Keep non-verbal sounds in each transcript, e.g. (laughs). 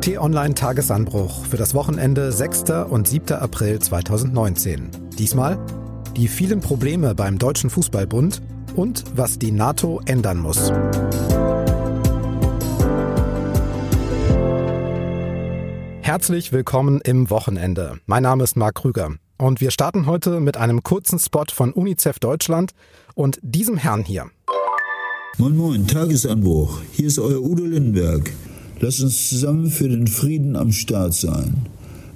T-Online Tagesanbruch für das Wochenende 6. und 7. April 2019. Diesmal die vielen Probleme beim Deutschen Fußballbund und was die NATO ändern muss. Herzlich willkommen im Wochenende. Mein Name ist Marc Krüger und wir starten heute mit einem kurzen Spot von UNICEF Deutschland und diesem Herrn hier. Moin Moin, Tagesanbruch. Hier ist euer Udo Lindenberg. Lasst uns zusammen für den Frieden am Start sein.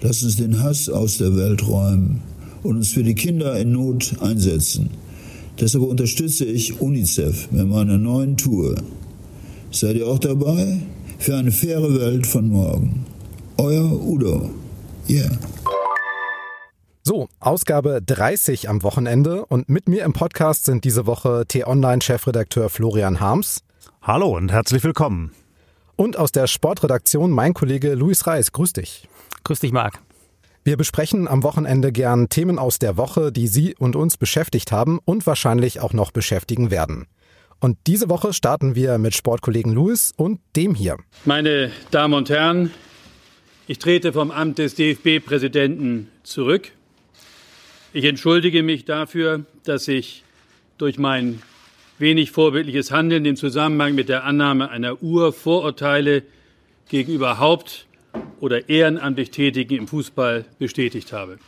Lasst uns den Hass aus der Welt räumen und uns für die Kinder in Not einsetzen. Deshalb unterstütze ich UNICEF mit meiner neuen Tour. Seid ihr auch dabei? Für eine faire Welt von morgen. Euer Udo. Yeah. So, Ausgabe 30 am Wochenende und mit mir im Podcast sind diese Woche T-Online-Chefredakteur Florian Harms. Hallo und herzlich willkommen. Und aus der Sportredaktion mein Kollege Luis Reis. Grüß dich. Grüß dich, Marc. Wir besprechen am Wochenende gern Themen aus der Woche, die Sie und uns beschäftigt haben und wahrscheinlich auch noch beschäftigen werden. Und diese Woche starten wir mit Sportkollegen Luis und dem hier. Meine Damen und Herren, ich trete vom Amt des DFB-Präsidenten zurück. Ich entschuldige mich dafür, dass ich durch mein wenig vorbildliches Handeln im Zusammenhang mit der Annahme einer Uhr Vorurteile gegenüber Haupt- oder ehrenamtlich Tätigen im Fußball bestätigt habe.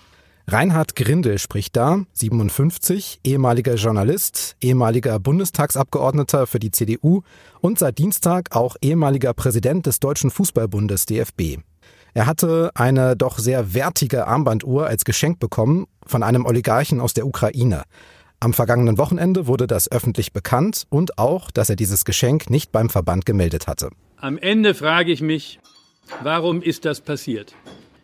Reinhard Grindel spricht da, 57, ehemaliger Journalist, ehemaliger Bundestagsabgeordneter für die CDU und seit Dienstag auch ehemaliger Präsident des Deutschen Fußballbundes DFB. Er hatte eine doch sehr wertige Armbanduhr als Geschenk bekommen von einem Oligarchen aus der Ukraine. Am vergangenen Wochenende wurde das öffentlich bekannt und auch, dass er dieses Geschenk nicht beim Verband gemeldet hatte. Am Ende frage ich mich, warum ist das passiert?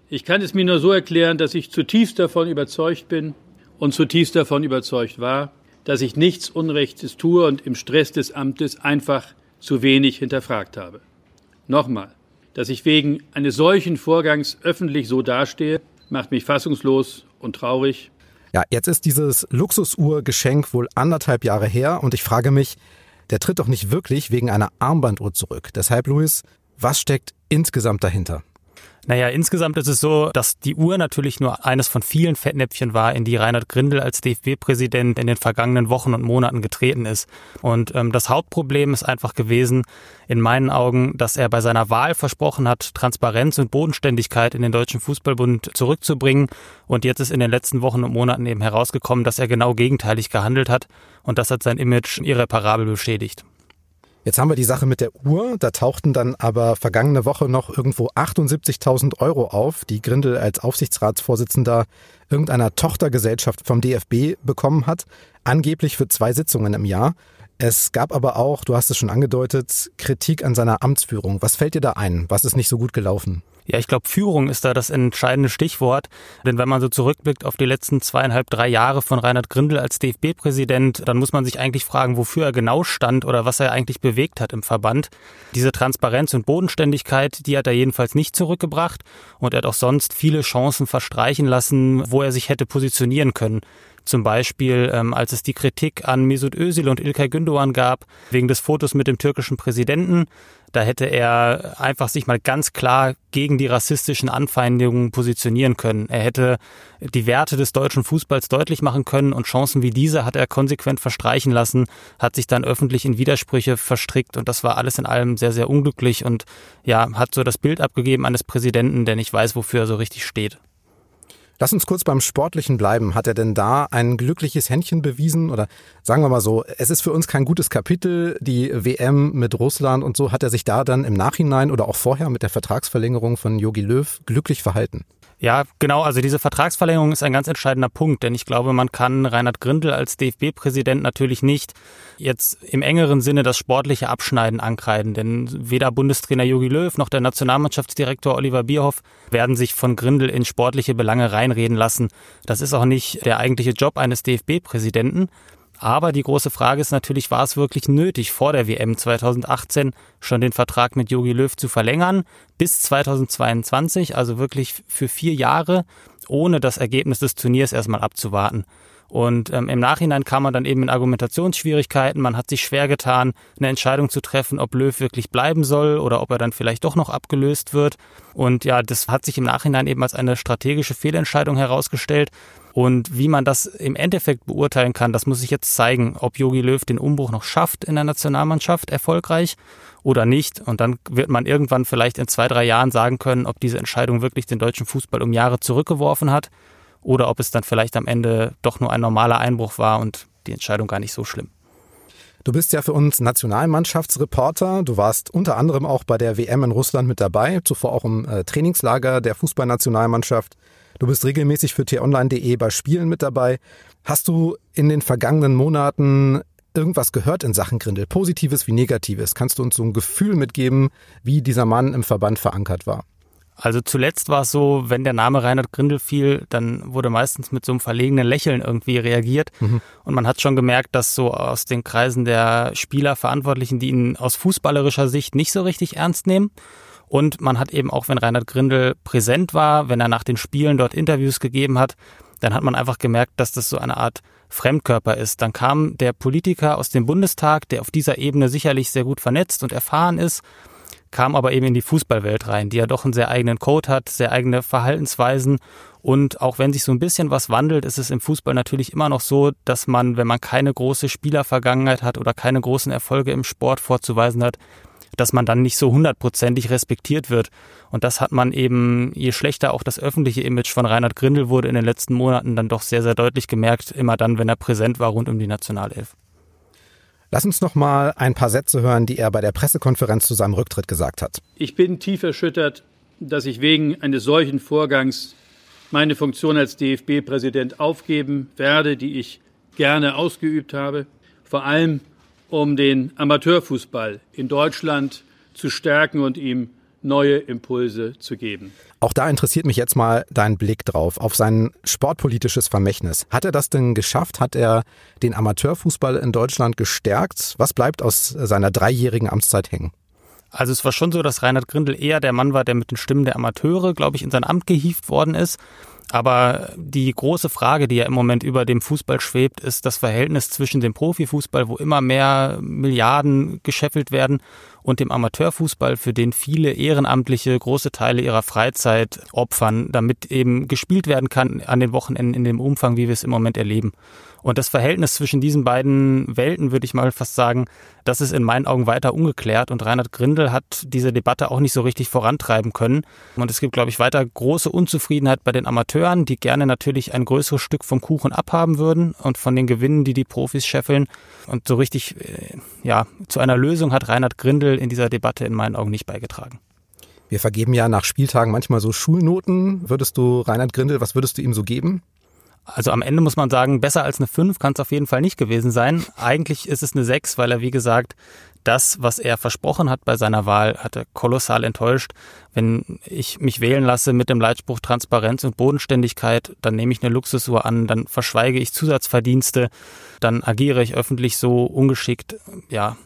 Ich kann es mir nur so erklären, dass ich zutiefst davon überzeugt bin und zutiefst davon überzeugt war, dass ich nichts Unrechtes tue und im Stress des Amtes einfach zu wenig hinterfragt habe. Nochmal, dass ich wegen eines solchen Vorgangs öffentlich so dastehe, macht mich fassungslos und traurig. Ja, jetzt ist dieses Luxusuhr-Geschenk wohl anderthalb Jahre her und ich frage mich, der tritt doch nicht wirklich wegen einer Armbanduhr zurück. Deshalb, Luis, was steckt insgesamt dahinter? Naja, insgesamt ist es so, dass die Uhr natürlich nur eines von vielen Fettnäpfchen war, in die Reinhard Grindel als DFB-Präsident in den vergangenen Wochen und Monaten getreten ist. Und ähm, das Hauptproblem ist einfach gewesen, in meinen Augen, dass er bei seiner Wahl versprochen hat, Transparenz und Bodenständigkeit in den Deutschen Fußballbund zurückzubringen. Und jetzt ist in den letzten Wochen und Monaten eben herausgekommen, dass er genau gegenteilig gehandelt hat. Und das hat sein Image irreparabel beschädigt. Jetzt haben wir die Sache mit der Uhr. Da tauchten dann aber vergangene Woche noch irgendwo 78.000 Euro auf, die Grindel als Aufsichtsratsvorsitzender irgendeiner Tochtergesellschaft vom DFB bekommen hat, angeblich für zwei Sitzungen im Jahr. Es gab aber auch, du hast es schon angedeutet, Kritik an seiner Amtsführung. Was fällt dir da ein? Was ist nicht so gut gelaufen? Ja, ich glaube, Führung ist da das entscheidende Stichwort. Denn wenn man so zurückblickt auf die letzten zweieinhalb, drei Jahre von Reinhard Grindel als DFB-Präsident, dann muss man sich eigentlich fragen, wofür er genau stand oder was er eigentlich bewegt hat im Verband. Diese Transparenz und Bodenständigkeit, die hat er jedenfalls nicht zurückgebracht. Und er hat auch sonst viele Chancen verstreichen lassen, wo er sich hätte positionieren können. Zum Beispiel, ähm, als es die Kritik an Mesut Özil und İlkay Gündoğan gab, wegen des Fotos mit dem türkischen Präsidenten. Da hätte er einfach sich mal ganz klar gegen die rassistischen Anfeindungen positionieren können. Er hätte die Werte des deutschen Fußballs deutlich machen können und Chancen wie diese hat er konsequent verstreichen lassen, hat sich dann öffentlich in Widersprüche verstrickt und das war alles in allem sehr, sehr unglücklich und ja, hat so das Bild abgegeben eines Präsidenten, der nicht weiß, wofür er so richtig steht. Lass uns kurz beim Sportlichen bleiben. Hat er denn da ein glückliches Händchen bewiesen? Oder sagen wir mal so, es ist für uns kein gutes Kapitel, die WM mit Russland und so. Hat er sich da dann im Nachhinein oder auch vorher mit der Vertragsverlängerung von Jogi Löw glücklich verhalten? Ja, genau. Also diese Vertragsverlängerung ist ein ganz entscheidender Punkt, denn ich glaube, man kann Reinhard Grindel als DFB-Präsident natürlich nicht jetzt im engeren Sinne das sportliche Abschneiden ankreiden, denn weder Bundestrainer Jogi Löw noch der Nationalmannschaftsdirektor Oliver Bierhoff werden sich von Grindel in sportliche Belange reinreden lassen. Das ist auch nicht der eigentliche Job eines DFB-Präsidenten. Aber die große Frage ist natürlich, war es wirklich nötig, vor der WM 2018 schon den Vertrag mit Jogi Löw zu verlängern bis 2022, also wirklich für vier Jahre, ohne das Ergebnis des Turniers erstmal abzuwarten. Und ähm, im Nachhinein kam man dann eben in Argumentationsschwierigkeiten. Man hat sich schwer getan, eine Entscheidung zu treffen, ob Löw wirklich bleiben soll oder ob er dann vielleicht doch noch abgelöst wird. Und ja, das hat sich im Nachhinein eben als eine strategische Fehlentscheidung herausgestellt. Und wie man das im Endeffekt beurteilen kann, das muss sich jetzt zeigen, ob Jogi Löw den Umbruch noch schafft in der Nationalmannschaft erfolgreich oder nicht. Und dann wird man irgendwann vielleicht in zwei, drei Jahren sagen können, ob diese Entscheidung wirklich den deutschen Fußball um Jahre zurückgeworfen hat oder ob es dann vielleicht am Ende doch nur ein normaler Einbruch war und die Entscheidung gar nicht so schlimm. Du bist ja für uns Nationalmannschaftsreporter. Du warst unter anderem auch bei der WM in Russland mit dabei, zuvor auch im äh, Trainingslager der Fußballnationalmannschaft. Du bist regelmäßig für t-online.de bei Spielen mit dabei. Hast du in den vergangenen Monaten irgendwas gehört in Sachen Grindel, positives wie negatives? Kannst du uns so ein Gefühl mitgeben, wie dieser Mann im Verband verankert war? Also zuletzt war es so, wenn der Name Reinhard Grindel fiel, dann wurde meistens mit so einem verlegenen Lächeln irgendwie reagiert. Mhm. Und man hat schon gemerkt, dass so aus den Kreisen der Spieler Verantwortlichen, die ihn aus fußballerischer Sicht nicht so richtig ernst nehmen. Und man hat eben auch, wenn Reinhard Grindel präsent war, wenn er nach den Spielen dort Interviews gegeben hat, dann hat man einfach gemerkt, dass das so eine Art Fremdkörper ist. Dann kam der Politiker aus dem Bundestag, der auf dieser Ebene sicherlich sehr gut vernetzt und erfahren ist, kam aber eben in die Fußballwelt rein, die ja doch einen sehr eigenen Code hat, sehr eigene Verhaltensweisen. Und auch wenn sich so ein bisschen was wandelt, ist es im Fußball natürlich immer noch so, dass man, wenn man keine große Spielervergangenheit hat oder keine großen Erfolge im Sport vorzuweisen hat, dass man dann nicht so hundertprozentig respektiert wird. Und das hat man eben, je schlechter auch das öffentliche Image von Reinhard Grindel wurde in den letzten Monaten, dann doch sehr, sehr deutlich gemerkt, immer dann, wenn er präsent war rund um die Nationalelf. Lass uns noch mal ein paar Sätze hören, die er bei der Pressekonferenz zu seinem Rücktritt gesagt hat. Ich bin tief erschüttert, dass ich wegen eines solchen Vorgangs meine Funktion als DFB-Präsident aufgeben werde, die ich gerne ausgeübt habe, vor allem um den Amateurfußball in Deutschland zu stärken und ihm neue Impulse zu geben. Auch da interessiert mich jetzt mal dein Blick drauf, auf sein sportpolitisches Vermächtnis. Hat er das denn geschafft? Hat er den Amateurfußball in Deutschland gestärkt? Was bleibt aus seiner dreijährigen Amtszeit hängen? Also es war schon so, dass Reinhard Grindel eher der Mann war, der mit den Stimmen der Amateure, glaube ich, in sein Amt gehievt worden ist. Aber die große Frage, die ja im Moment über dem Fußball schwebt, ist das Verhältnis zwischen dem Profifußball, wo immer mehr Milliarden gescheffelt werden, und dem Amateurfußball, für den viele Ehrenamtliche große Teile ihrer Freizeit opfern, damit eben gespielt werden kann an den Wochenenden in dem Umfang, wie wir es im Moment erleben. Und das Verhältnis zwischen diesen beiden Welten, würde ich mal fast sagen, das ist in meinen Augen weiter ungeklärt. Und Reinhard Grindel hat diese Debatte auch nicht so richtig vorantreiben können. Und es gibt, glaube ich, weiter große Unzufriedenheit bei den Amateuren, die gerne natürlich ein größeres Stück vom Kuchen abhaben würden und von den Gewinnen, die die Profis scheffeln. Und so richtig, äh, ja, zu einer Lösung hat Reinhard Grindel in dieser Debatte in meinen Augen nicht beigetragen. Wir vergeben ja nach Spieltagen manchmal so Schulnoten. Würdest du Reinhard Grindel, was würdest du ihm so geben? Also am Ende muss man sagen, besser als eine 5 kann es auf jeden Fall nicht gewesen sein. Eigentlich ist es eine 6, weil er, wie gesagt, das, was er versprochen hat bei seiner Wahl, hat er kolossal enttäuscht. Wenn ich mich wählen lasse mit dem Leitspruch Transparenz und Bodenständigkeit, dann nehme ich eine Luxusuhr an, dann verschweige ich Zusatzverdienste, dann agiere ich öffentlich so ungeschickt, ja,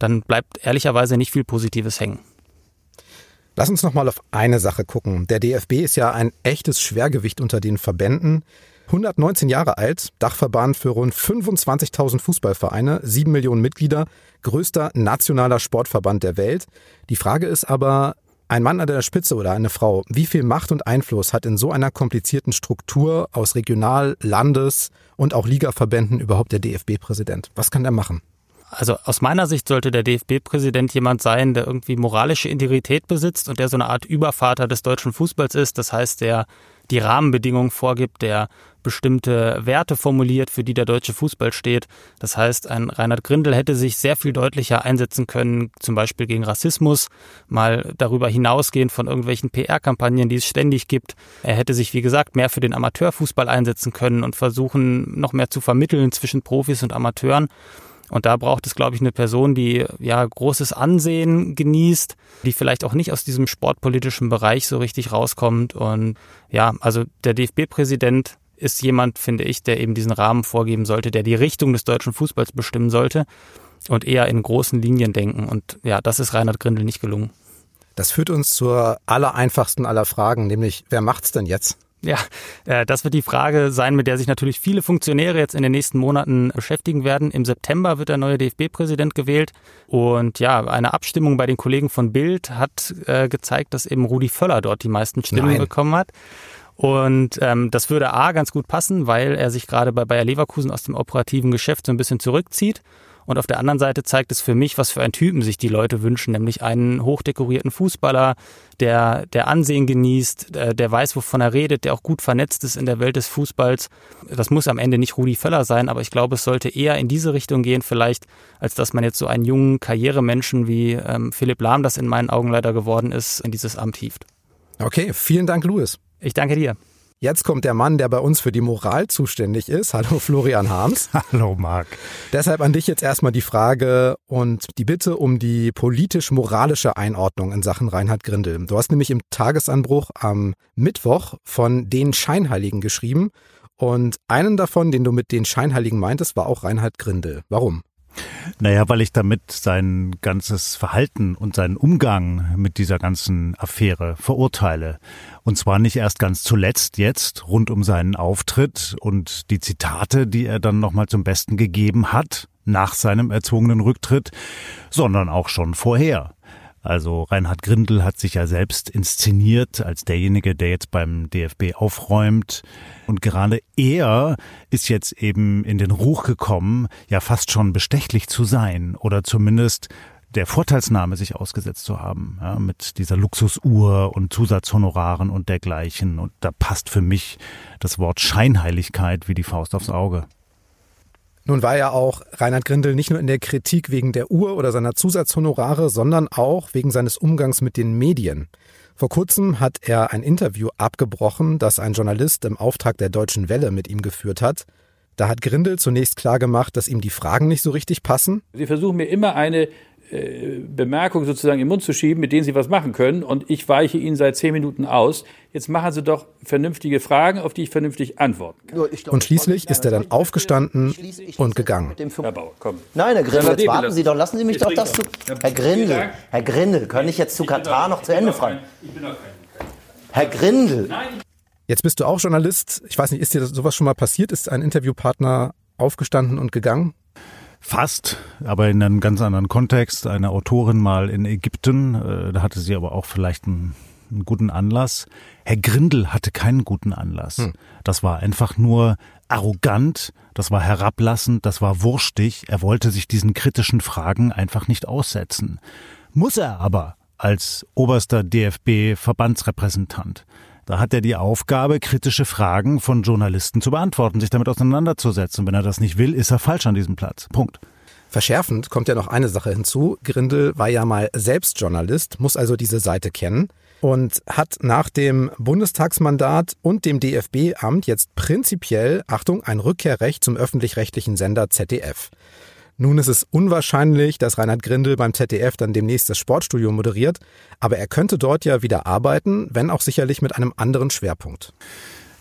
dann bleibt ehrlicherweise nicht viel Positives hängen. Lass uns noch mal auf eine Sache gucken. Der DFB ist ja ein echtes Schwergewicht unter den Verbänden. 119 Jahre alt, Dachverband für rund 25.000 Fußballvereine, 7 Millionen Mitglieder, größter nationaler Sportverband der Welt. Die Frage ist aber, ein Mann an der Spitze oder eine Frau, wie viel Macht und Einfluss hat in so einer komplizierten Struktur aus Regional-, Landes- und auch Ligaverbänden überhaupt der DFB-Präsident? Was kann der machen? Also aus meiner Sicht sollte der DFB-Präsident jemand sein, der irgendwie moralische Integrität besitzt und der so eine Art Übervater des deutschen Fußballs ist. Das heißt, der die Rahmenbedingungen vorgibt, der bestimmte Werte formuliert, für die der deutsche Fußball steht. Das heißt, ein Reinhard Grindel hätte sich sehr viel deutlicher einsetzen können, zum Beispiel gegen Rassismus, mal darüber hinausgehend von irgendwelchen PR-Kampagnen, die es ständig gibt. Er hätte sich, wie gesagt, mehr für den Amateurfußball einsetzen können und versuchen, noch mehr zu vermitteln zwischen Profis und Amateuren. Und da braucht es, glaube ich, eine Person, die ja großes Ansehen genießt, die vielleicht auch nicht aus diesem sportpolitischen Bereich so richtig rauskommt. Und ja, also der DFB-Präsident ist jemand, finde ich, der eben diesen Rahmen vorgeben sollte, der die Richtung des deutschen Fußballs bestimmen sollte und eher in großen Linien denken. Und ja, das ist Reinhard Grindel nicht gelungen. Das führt uns zur allereinfachsten aller Fragen, nämlich wer macht's denn jetzt? Ja, äh, das wird die Frage sein, mit der sich natürlich viele Funktionäre jetzt in den nächsten Monaten beschäftigen werden. Im September wird der neue DFB-Präsident gewählt. Und ja, eine Abstimmung bei den Kollegen von Bild hat äh, gezeigt, dass eben Rudi Völler dort die meisten Stimmen Nein. bekommen hat. Und ähm, das würde A ganz gut passen, weil er sich gerade bei Bayer Leverkusen aus dem operativen Geschäft so ein bisschen zurückzieht und auf der anderen Seite zeigt es für mich, was für einen Typen sich die Leute wünschen, nämlich einen hochdekorierten Fußballer, der, der Ansehen genießt, äh, der weiß, wovon er redet, der auch gut vernetzt ist in der Welt des Fußballs. Das muss am Ende nicht Rudi Völler sein, aber ich glaube, es sollte eher in diese Richtung gehen, vielleicht, als dass man jetzt so einen jungen Karrieremenschen wie ähm, Philipp Lahm, das in meinen Augen leider geworden ist, in dieses Amt hieft. Okay, vielen Dank, Louis. Ich danke dir. Jetzt kommt der Mann, der bei uns für die Moral zuständig ist. Hallo Florian Harms. (laughs) Hallo Marc. Deshalb an dich jetzt erstmal die Frage und die Bitte um die politisch-moralische Einordnung in Sachen Reinhard Grindel. Du hast nämlich im Tagesanbruch am Mittwoch von den Scheinheiligen geschrieben und einen davon, den du mit den Scheinheiligen meintest, war auch Reinhard Grindel. Warum? Naja, weil ich damit sein ganzes Verhalten und seinen Umgang mit dieser ganzen Affäre verurteile. Und zwar nicht erst ganz zuletzt jetzt rund um seinen Auftritt und die Zitate, die er dann nochmal zum Besten gegeben hat nach seinem erzwungenen Rücktritt, sondern auch schon vorher. Also Reinhard Grindel hat sich ja selbst inszeniert als derjenige, der jetzt beim DFB aufräumt. Und gerade er ist jetzt eben in den Ruch gekommen, ja fast schon bestechlich zu sein oder zumindest der Vorteilsnahme sich ausgesetzt zu haben, ja, mit dieser Luxusuhr und Zusatzhonoraren und dergleichen. Und da passt für mich das Wort Scheinheiligkeit wie die Faust aufs Auge. Nun war ja auch Reinhard Grindel nicht nur in der Kritik wegen der Uhr oder seiner Zusatzhonorare, sondern auch wegen seines Umgangs mit den Medien. Vor kurzem hat er ein Interview abgebrochen, das ein Journalist im Auftrag der Deutschen Welle mit ihm geführt hat. Da hat Grindel zunächst klar gemacht, dass ihm die Fragen nicht so richtig passen. Sie versuchen mir immer eine äh, Bemerkung sozusagen im Mund zu schieben, mit denen Sie was machen können. Und ich weiche Ihnen seit zehn Minuten aus. Jetzt machen Sie doch vernünftige Fragen, auf die ich vernünftig antworten kann. Und schließlich ist er dann aufgestanden und gegangen. Herr Bauer, komm. Nein, Herr Grindel, jetzt warten Sie doch. Lassen Sie mich doch das zu. Herr Grindel, Herr Grindel, kann ich jetzt zu Katar noch zu Ende fragen? Ich bin doch kein. Herr Grindel. Jetzt bist du auch Journalist. Ich weiß nicht, ist dir sowas schon mal passiert? Ist ein Interviewpartner aufgestanden und gegangen? Fast, aber in einem ganz anderen Kontext. Eine Autorin mal in Ägypten, äh, da hatte sie aber auch vielleicht einen, einen, guten Anlass. Herr Grindel hatte keinen guten Anlass. Hm. Das war einfach nur arrogant, das war herablassend, das war wurstig. Er wollte sich diesen kritischen Fragen einfach nicht aussetzen. Muss er aber als oberster DFB-Verbandsrepräsentant. Da hat er die Aufgabe, kritische Fragen von Journalisten zu beantworten, sich damit auseinanderzusetzen. Wenn er das nicht will, ist er falsch an diesem Platz. Punkt. Verschärfend kommt ja noch eine Sache hinzu. Grindel war ja mal selbst Journalist, muss also diese Seite kennen und hat nach dem Bundestagsmandat und dem DFB-Amt jetzt prinzipiell, Achtung, ein Rückkehrrecht zum öffentlich-rechtlichen Sender ZDF. Nun ist es unwahrscheinlich, dass Reinhard Grindel beim ZDF dann demnächst das Sportstudio moderiert, aber er könnte dort ja wieder arbeiten, wenn auch sicherlich mit einem anderen Schwerpunkt.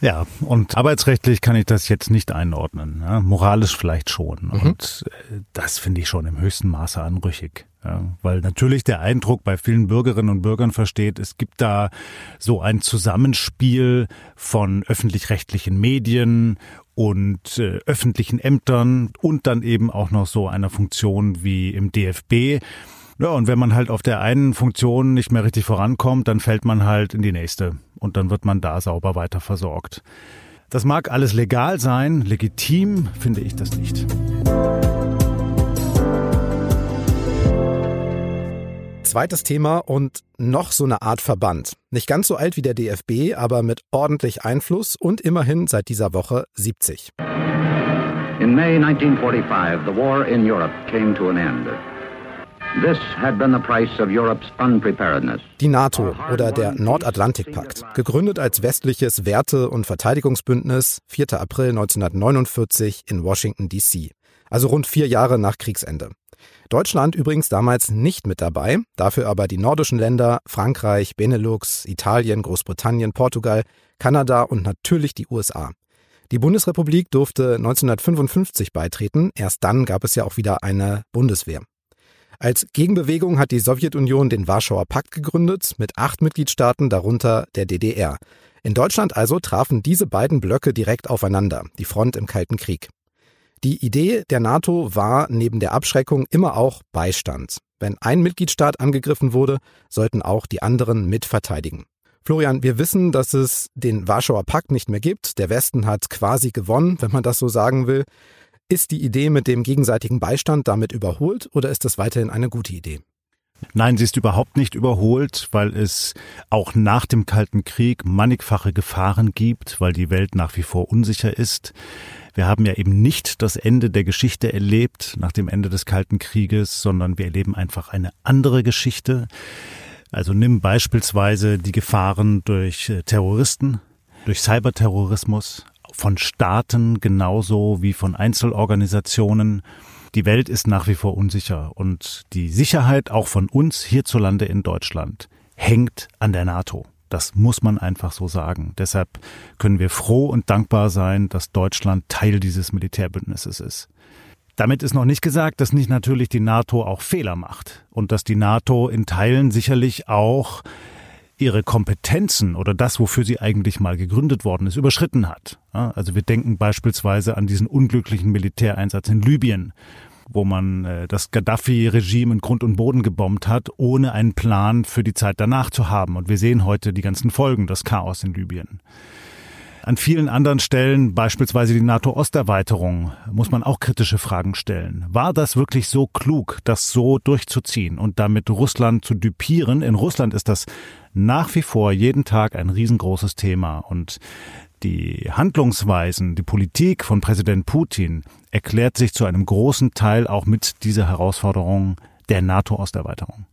Ja, und arbeitsrechtlich kann ich das jetzt nicht einordnen. Ja, moralisch vielleicht schon. Mhm. Und äh, das finde ich schon im höchsten Maße anrüchig. Ja, weil natürlich der Eindruck bei vielen Bürgerinnen und Bürgern versteht, es gibt da so ein Zusammenspiel von öffentlich-rechtlichen Medien und äh, öffentlichen Ämtern und dann eben auch noch so einer Funktion wie im DFB. Ja, und wenn man halt auf der einen Funktion nicht mehr richtig vorankommt, dann fällt man halt in die nächste und dann wird man da sauber weiter versorgt. Das mag alles legal sein, legitim finde ich das nicht. Zweites Thema und noch so eine Art Verband. Nicht ganz so alt wie der DFB, aber mit ordentlich Einfluss und immerhin seit dieser Woche 70. In May 1945, the war in Europe came to an end. This had been the price of Europe's unpreparedness. Die NATO oder der Nordatlantikpakt, gegründet als westliches Werte- und Verteidigungsbündnis, 4. April 1949 in Washington, D.C., also rund vier Jahre nach Kriegsende. Deutschland übrigens damals nicht mit dabei, dafür aber die nordischen Länder Frankreich, Benelux, Italien, Großbritannien, Portugal, Kanada und natürlich die USA. Die Bundesrepublik durfte 1955 beitreten, erst dann gab es ja auch wieder eine Bundeswehr. Als Gegenbewegung hat die Sowjetunion den Warschauer Pakt gegründet mit acht Mitgliedstaaten, darunter der DDR. In Deutschland also trafen diese beiden Blöcke direkt aufeinander, die Front im Kalten Krieg. Die Idee der NATO war neben der Abschreckung immer auch Beistand. Wenn ein Mitgliedstaat angegriffen wurde, sollten auch die anderen mitverteidigen. Florian, wir wissen, dass es den Warschauer Pakt nicht mehr gibt. Der Westen hat quasi gewonnen, wenn man das so sagen will. Ist die Idee mit dem gegenseitigen Beistand damit überholt oder ist das weiterhin eine gute Idee? Nein, sie ist überhaupt nicht überholt, weil es auch nach dem Kalten Krieg mannigfache Gefahren gibt, weil die Welt nach wie vor unsicher ist. Wir haben ja eben nicht das Ende der Geschichte erlebt nach dem Ende des Kalten Krieges, sondern wir erleben einfach eine andere Geschichte. Also nimm beispielsweise die Gefahren durch äh, Terroristen, durch Cyberterrorismus, von Staaten genauso wie von Einzelorganisationen die Welt ist nach wie vor unsicher und die Sicherheit auch von uns hierzulande in Deutschland hängt an der NATO. Das muss man einfach so sagen. Deshalb können wir froh und dankbar sein, dass Deutschland Teil dieses Militärbündnisses ist. Damit ist noch nicht gesagt, dass nicht natürlich die NATO auch Fehler macht und dass die NATO in Teilen sicherlich auch ihre Kompetenzen oder das, wofür sie eigentlich mal gegründet worden ist, überschritten hat. Also wir denken beispielsweise an diesen unglücklichen Militäreinsatz in Libyen, wo man äh, das Gaddafi-Regime in Grund und Boden gebombt hat, ohne einen Plan für die Zeit danach zu haben. Und wir sehen heute die ganzen Folgen, das Chaos in Libyen. An vielen anderen Stellen, beispielsweise die NATO-Osterweiterung, muss man auch kritische Fragen stellen. War das wirklich so klug, das so durchzuziehen und damit Russland zu düpieren? In Russland ist das nach wie vor jeden Tag ein riesengroßes Thema und die Handlungsweisen, die Politik von Präsident Putin erklärt sich zu einem großen Teil auch mit dieser Herausforderung der NATO-Osterweiterung.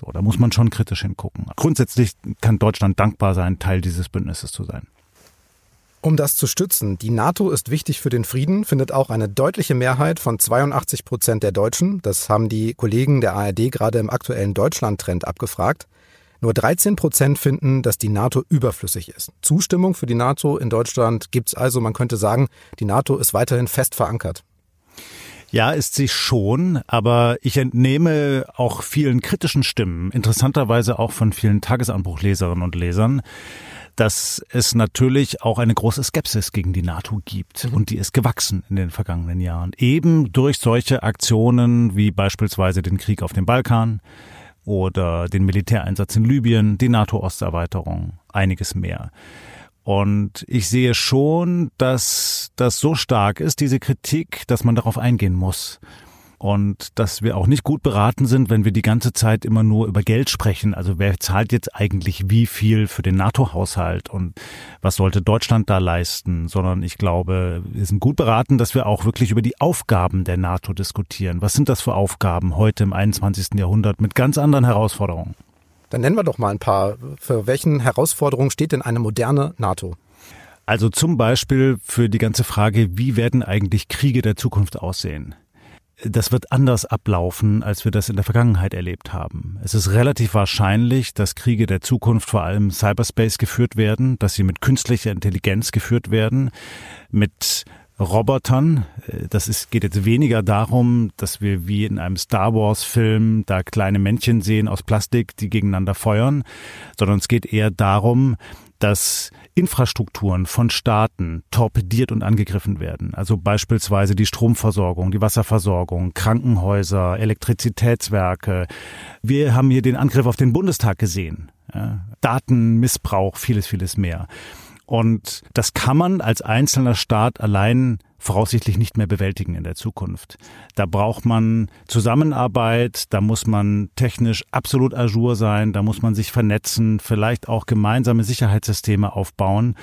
So, da muss man schon kritisch hingucken. Grundsätzlich kann Deutschland dankbar sein, Teil dieses Bündnisses zu sein. Um das zu stützen, die NATO ist wichtig für den Frieden, findet auch eine deutliche Mehrheit von 82 Prozent der Deutschen. Das haben die Kollegen der ARD gerade im aktuellen Deutschland-Trend abgefragt. Nur 13 Prozent finden, dass die NATO überflüssig ist. Zustimmung für die NATO in Deutschland gibt es also, man könnte sagen, die NATO ist weiterhin fest verankert. Ja, ist sie schon, aber ich entnehme auch vielen kritischen Stimmen, interessanterweise auch von vielen Tagesanbruchleserinnen und Lesern, dass es natürlich auch eine große Skepsis gegen die NATO gibt. Mhm. Und die ist gewachsen in den vergangenen Jahren. Eben durch solche Aktionen wie beispielsweise den Krieg auf dem Balkan, oder den Militäreinsatz in Libyen, die NATO-Osterweiterung, einiges mehr. Und ich sehe schon, dass das so stark ist, diese Kritik, dass man darauf eingehen muss und dass wir auch nicht gut beraten sind, wenn wir die ganze Zeit immer nur über Geld sprechen. Also wer zahlt jetzt eigentlich wie viel für den NATO-Haushalt und was sollte Deutschland da leisten, sondern ich glaube, wir sind gut beraten, dass wir auch wirklich über die Aufgaben der NATO diskutieren. Was sind das für Aufgaben heute im 21. Jahrhundert mit ganz anderen Herausforderungen? Dann nennen wir doch mal ein paar. Für welchen Herausforderungen steht denn eine moderne NATO? Also zum Beispiel für die ganze Frage, wie werden eigentlich Kriege der Zukunft aussehen? Das wird anders ablaufen, als wir das in der Vergangenheit erlebt haben. Es ist relativ wahrscheinlich, dass Kriege der Zukunft vor allem Cyberspace geführt werden, dass sie mit künstlicher Intelligenz geführt werden, mit Robotern. Das ist, geht jetzt weniger darum, dass wir wie in einem Star Wars Film da kleine Männchen sehen aus Plastik, die gegeneinander feuern, sondern es geht eher darum, dass Infrastrukturen von Staaten torpediert und angegriffen werden. Also beispielsweise die Stromversorgung, die Wasserversorgung, Krankenhäuser, Elektrizitätswerke. Wir haben hier den Angriff auf den Bundestag gesehen. Ja, Datenmissbrauch, vieles, vieles mehr. Und das kann man als einzelner Staat allein voraussichtlich nicht mehr bewältigen in der Zukunft. Da braucht man Zusammenarbeit, da muss man technisch absolut ajour sein, da muss man sich vernetzen, vielleicht auch gemeinsame Sicherheitssysteme aufbauen.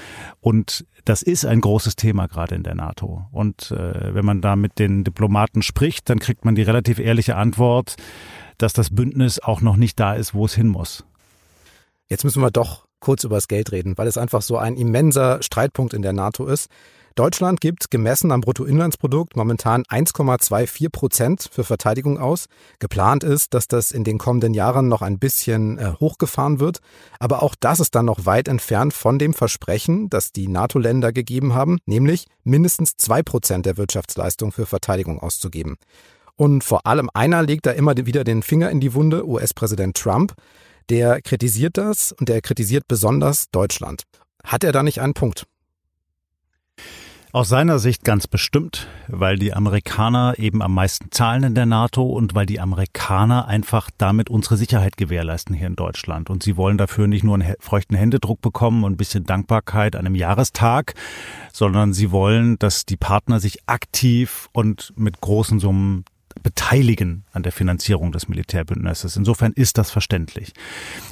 Und das ist ein großes Thema gerade in der NATO. Und äh, wenn man da mit den Diplomaten spricht, dann kriegt man die relativ ehrliche Antwort, dass das Bündnis auch noch nicht da ist, wo es hin muss. Jetzt müssen wir doch kurz über das Geld reden, weil es einfach so ein immenser Streitpunkt in der NATO ist. Deutschland gibt gemessen am Bruttoinlandsprodukt momentan 1,24 Prozent für Verteidigung aus. Geplant ist, dass das in den kommenden Jahren noch ein bisschen äh, hochgefahren wird. Aber auch das ist dann noch weit entfernt von dem Versprechen, das die NATO-Länder gegeben haben, nämlich mindestens zwei Prozent der Wirtschaftsleistung für Verteidigung auszugeben. Und vor allem einer legt da immer wieder den Finger in die Wunde, US-Präsident Trump. Der kritisiert das und der kritisiert besonders Deutschland. Hat er da nicht einen Punkt? Aus seiner Sicht ganz bestimmt, weil die Amerikaner eben am meisten zahlen in der NATO und weil die Amerikaner einfach damit unsere Sicherheit gewährleisten hier in Deutschland. Und sie wollen dafür nicht nur einen feuchten Händedruck bekommen und ein bisschen Dankbarkeit an einem Jahrestag, sondern sie wollen, dass die Partner sich aktiv und mit großen Summen beteiligen an der Finanzierung des Militärbündnisses. Insofern ist das verständlich.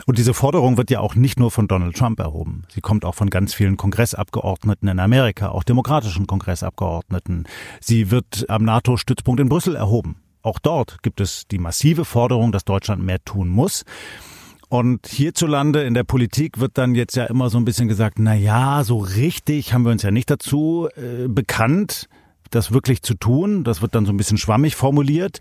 Und diese Forderung wird ja auch nicht nur von Donald Trump erhoben. Sie kommt auch von ganz vielen Kongressabgeordneten in Amerika, auch demokratischen Kongressabgeordneten. Sie wird am NATO-Stützpunkt in Brüssel erhoben. Auch dort gibt es die massive Forderung, dass Deutschland mehr tun muss. Und hierzulande in der Politik wird dann jetzt ja immer so ein bisschen gesagt, na ja, so richtig haben wir uns ja nicht dazu äh, bekannt das wirklich zu tun. Das wird dann so ein bisschen schwammig formuliert.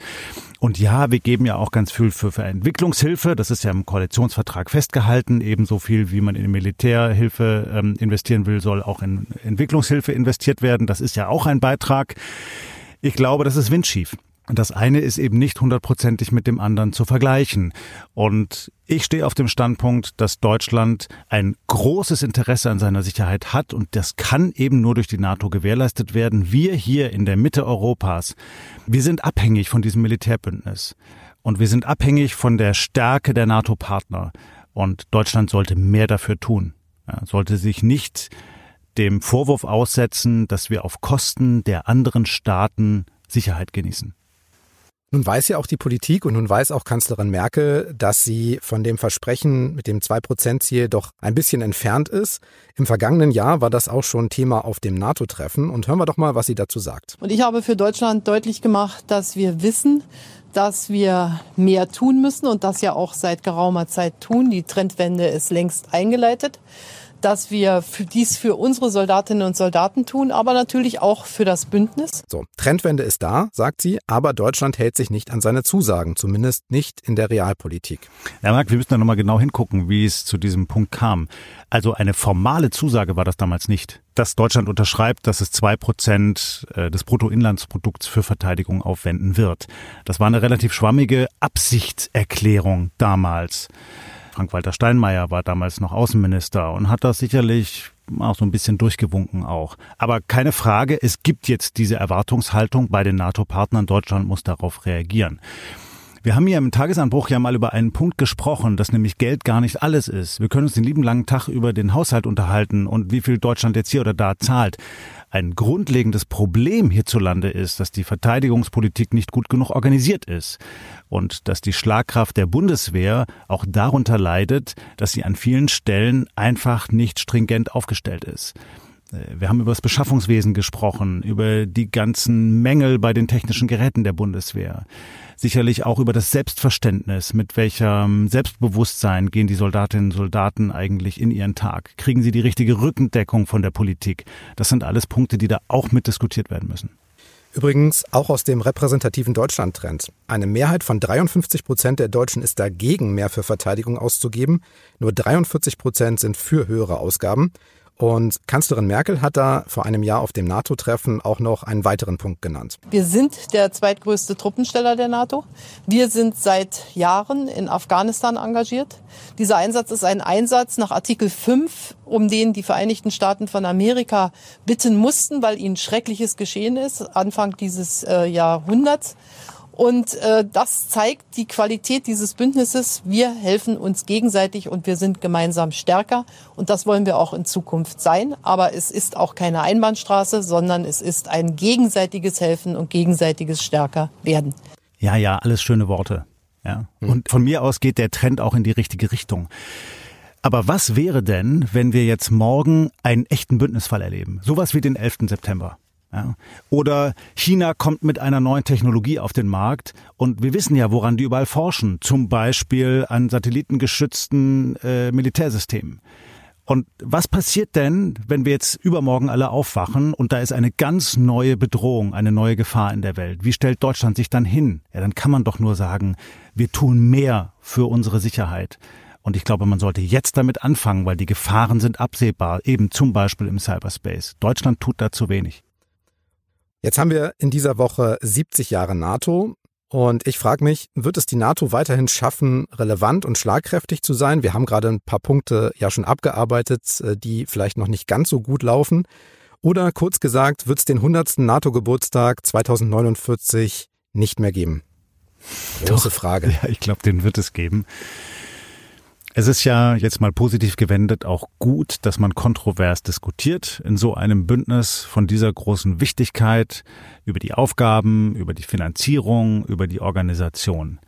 Und ja, wir geben ja auch ganz viel für, für Entwicklungshilfe. Das ist ja im Koalitionsvertrag festgehalten. Ebenso viel, wie man in Militärhilfe ähm, investieren will, soll auch in Entwicklungshilfe investiert werden. Das ist ja auch ein Beitrag. Ich glaube, das ist windschief. Das eine ist eben nicht hundertprozentig mit dem anderen zu vergleichen. Und ich stehe auf dem Standpunkt, dass Deutschland ein großes Interesse an seiner Sicherheit hat und das kann eben nur durch die NATO gewährleistet werden. Wir hier in der Mitte Europas, wir sind abhängig von diesem Militärbündnis und wir sind abhängig von der Stärke der NATO-Partner und Deutschland sollte mehr dafür tun. Ja, sollte sich nicht dem Vorwurf aussetzen, dass wir auf Kosten der anderen Staaten Sicherheit genießen. Nun weiß ja auch die Politik und nun weiß auch Kanzlerin Merkel, dass sie von dem Versprechen mit dem 2-Prozent-Ziel doch ein bisschen entfernt ist. Im vergangenen Jahr war das auch schon Thema auf dem NATO-Treffen. Und hören wir doch mal, was sie dazu sagt. Und ich habe für Deutschland deutlich gemacht, dass wir wissen, dass wir mehr tun müssen und das ja auch seit geraumer Zeit tun. Die Trendwende ist längst eingeleitet dass wir für dies für unsere Soldatinnen und Soldaten tun, aber natürlich auch für das Bündnis. So, Trendwende ist da, sagt sie, aber Deutschland hält sich nicht an seine Zusagen, zumindest nicht in der Realpolitik. Ja, Marc, wir müssen da nochmal genau hingucken, wie es zu diesem Punkt kam. Also eine formale Zusage war das damals nicht. Dass Deutschland unterschreibt, dass es zwei Prozent äh, des Bruttoinlandsprodukts für Verteidigung aufwenden wird. Das war eine relativ schwammige Absichtserklärung damals. Frank-Walter Steinmeier war damals noch Außenminister und hat das sicherlich auch so ein bisschen durchgewunken auch. Aber keine Frage, es gibt jetzt diese Erwartungshaltung bei den NATO-Partnern. Deutschland muss darauf reagieren. Wir haben hier im Tagesanbruch ja mal über einen Punkt gesprochen, dass nämlich Geld gar nicht alles ist. Wir können uns den lieben langen Tag über den Haushalt unterhalten und wie viel Deutschland jetzt hier oder da zahlt. Ein grundlegendes Problem hierzulande ist, dass die Verteidigungspolitik nicht gut genug organisiert ist und dass die Schlagkraft der Bundeswehr auch darunter leidet, dass sie an vielen Stellen einfach nicht stringent aufgestellt ist. Wir haben über das Beschaffungswesen gesprochen, über die ganzen Mängel bei den technischen Geräten der Bundeswehr. Sicherlich auch über das Selbstverständnis, mit welchem Selbstbewusstsein gehen die Soldatinnen und Soldaten eigentlich in ihren Tag. Kriegen sie die richtige Rückendeckung von der Politik? Das sind alles Punkte, die da auch mitdiskutiert werden müssen. Übrigens auch aus dem repräsentativen Deutschland-Trend. Eine Mehrheit von 53 Prozent der Deutschen ist dagegen, mehr für Verteidigung auszugeben. Nur 43 Prozent sind für höhere Ausgaben. Und Kanzlerin Merkel hat da vor einem Jahr auf dem NATO-Treffen auch noch einen weiteren Punkt genannt. Wir sind der zweitgrößte Truppensteller der NATO. Wir sind seit Jahren in Afghanistan engagiert. Dieser Einsatz ist ein Einsatz nach Artikel 5, um den die Vereinigten Staaten von Amerika bitten mussten, weil ihnen Schreckliches geschehen ist, Anfang dieses äh, Jahrhunderts. Und äh, das zeigt die Qualität dieses Bündnisses. Wir helfen uns gegenseitig und wir sind gemeinsam stärker. Und das wollen wir auch in Zukunft sein. Aber es ist auch keine Einbahnstraße, sondern es ist ein gegenseitiges Helfen und gegenseitiges Stärker werden. Ja, ja, alles schöne Worte. Ja. Hm. Und von mir aus geht der Trend auch in die richtige Richtung. Aber was wäre denn, wenn wir jetzt morgen einen echten Bündnisfall erleben? Sowas wie den 11. September. Ja. Oder China kommt mit einer neuen Technologie auf den Markt und wir wissen ja, woran die überall forschen, zum Beispiel an satellitengeschützten äh, Militärsystemen. Und was passiert denn, wenn wir jetzt übermorgen alle aufwachen und da ist eine ganz neue Bedrohung, eine neue Gefahr in der Welt? Wie stellt Deutschland sich dann hin? Ja, dann kann man doch nur sagen, wir tun mehr für unsere Sicherheit. Und ich glaube, man sollte jetzt damit anfangen, weil die Gefahren sind absehbar, eben zum Beispiel im Cyberspace. Deutschland tut da zu wenig. Jetzt haben wir in dieser Woche 70 Jahre NATO. Und ich frage mich, wird es die NATO weiterhin schaffen, relevant und schlagkräftig zu sein? Wir haben gerade ein paar Punkte ja schon abgearbeitet, äh, die vielleicht noch nicht ganz so gut laufen. Oder kurz gesagt, wird es den 100. NATO-Geburtstag 2049 nicht mehr geben? Große Doch, Frage. Ja, ich glaube, den wird es geben. Es ist ja jetzt mal positiv gewendet auch gut, dass man kontrovers diskutiert in so einem Bündnis von dieser großen Wichtigkeit über die Aufgaben, über die Finanzierung, über die Organisation.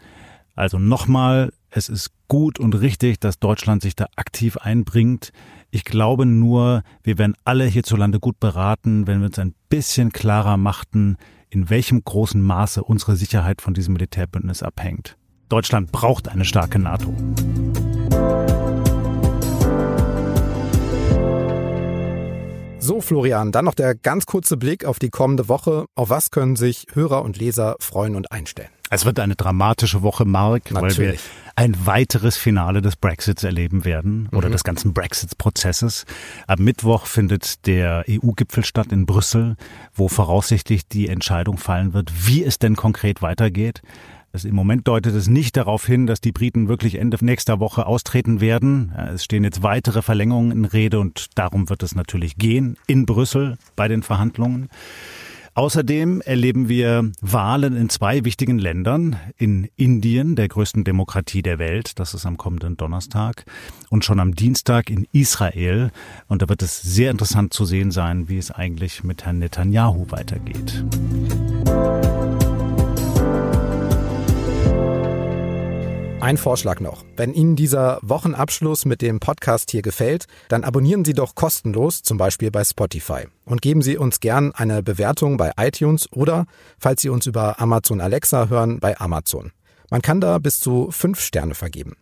Also nochmal, es ist gut und richtig, dass Deutschland sich da aktiv einbringt. Ich glaube nur, wir wären alle hierzulande gut beraten, wenn wir uns ein bisschen klarer machten, in welchem großen Maße unsere Sicherheit von diesem Militärbündnis abhängt. Deutschland braucht eine starke NATO. Florian, dann noch der ganz kurze Blick auf die kommende Woche. Auf was können sich Hörer und Leser freuen und einstellen? Es wird eine dramatische Woche, Mark, Natürlich. weil wir ein weiteres Finale des Brexits erleben werden oder mhm. des ganzen Brexit-Prozesses. Am Mittwoch findet der EU-Gipfel statt in Brüssel, wo voraussichtlich die Entscheidung fallen wird, wie es denn konkret weitergeht. Also Im Moment deutet es nicht darauf hin, dass die Briten wirklich Ende nächster Woche austreten werden. Es stehen jetzt weitere Verlängerungen in Rede und darum wird es natürlich gehen in Brüssel bei den Verhandlungen. Außerdem erleben wir Wahlen in zwei wichtigen Ländern, in Indien, der größten Demokratie der Welt, das ist am kommenden Donnerstag, und schon am Dienstag in Israel. Und da wird es sehr interessant zu sehen sein, wie es eigentlich mit Herrn Netanyahu weitergeht. Ein Vorschlag noch. Wenn Ihnen dieser Wochenabschluss mit dem Podcast hier gefällt, dann abonnieren Sie doch kostenlos, zum Beispiel bei Spotify. Und geben Sie uns gern eine Bewertung bei iTunes oder, falls Sie uns über Amazon Alexa hören, bei Amazon. Man kann da bis zu fünf Sterne vergeben.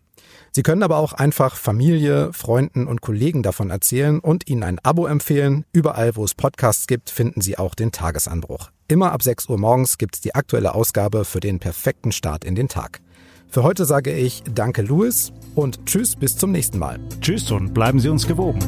Sie können aber auch einfach Familie, Freunden und Kollegen davon erzählen und ihnen ein Abo empfehlen. Überall, wo es Podcasts gibt, finden Sie auch den Tagesanbruch. Immer ab 6 Uhr morgens gibt es die aktuelle Ausgabe für den perfekten Start in den Tag. Für heute sage ich Danke, Louis, und Tschüss bis zum nächsten Mal. Tschüss und bleiben Sie uns gewogen.